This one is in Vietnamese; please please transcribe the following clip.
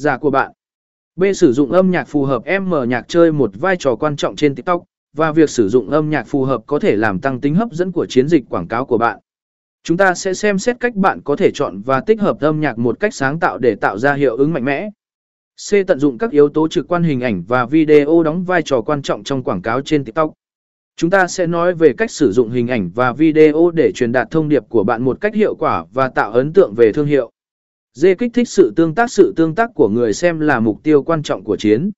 Giả của bạn. B. Sử dụng âm nhạc phù hợp M nhạc chơi một vai trò quan trọng trên TikTok, và việc sử dụng âm nhạc phù hợp có thể làm tăng tính hấp dẫn của chiến dịch quảng cáo của bạn. Chúng ta sẽ xem xét cách bạn có thể chọn và tích hợp âm nhạc một cách sáng tạo để tạo ra hiệu ứng mạnh mẽ. C. Tận dụng các yếu tố trực quan hình ảnh và video đóng vai trò quan trọng trong quảng cáo trên TikTok. Chúng ta sẽ nói về cách sử dụng hình ảnh và video để truyền đạt thông điệp của bạn một cách hiệu quả và tạo ấn tượng về thương hiệu. Dê Kích thích sự tương tác, Sự tương tác của người xem là mục tiêu quan trọng của chiến.